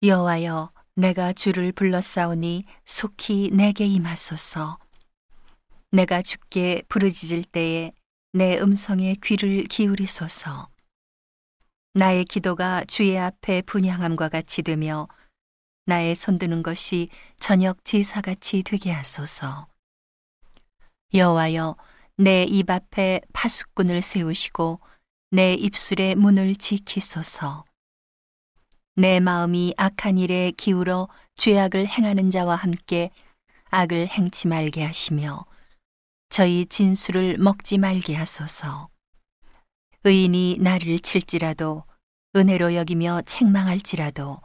여호와여 내가 주를 불렀사오니 속히 내게 임하소서. 내가 주께 부르짖을 때에 내 음성에 귀를 기울이소서. 나의 기도가 주의 앞에 분향함과 같이 되며 나의 손드는 것이 저녁 제사같이 되게 하소서. 여호와여 내 입 앞에 파수꾼을 세우시고 내 입술의 문을 지키소서 내 마음이 악한 일에 기울어 죄악을 행하는 자와 함께 악을 행치 말게 하시며 저희 진수를 먹지 말게 하소서. 의인이 나를 칠지라도 은혜로 여기며 책망할지라도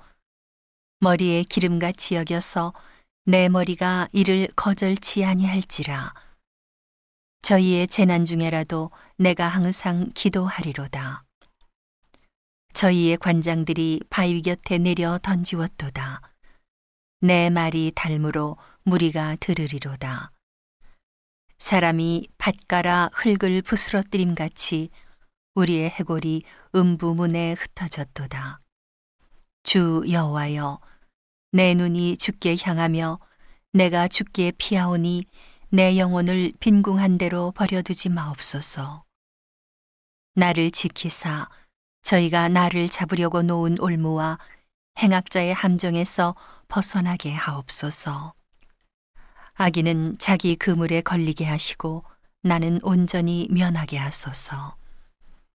머리에 기름같이 여겨서 내 머리가 이를 거절치 아니할지라. 저희의 재난 중에라도 내가 항상 기도하리로다. 저희의 관장들이 바위 곁에 내려 던지웠도다. 내 말이 닮으로 무리가 들으리로다. 사람이 밭가라 흙을 부스러뜨림 같이 우리의 해골이 음부문에 흩어졌도다. 주 여호와여, 내 눈이 주께 향하며 내가 주께 피하오니 내 영혼을 빈궁한 대로 버려두지 마옵소서. 나를 지키사 저희가 나를 잡으려고 놓은 올무와 행악자의 함정에서 벗어나게 하옵소서. 아기는 자기 그물에 걸리게 하시고 나는 온전히 면하게 하소서.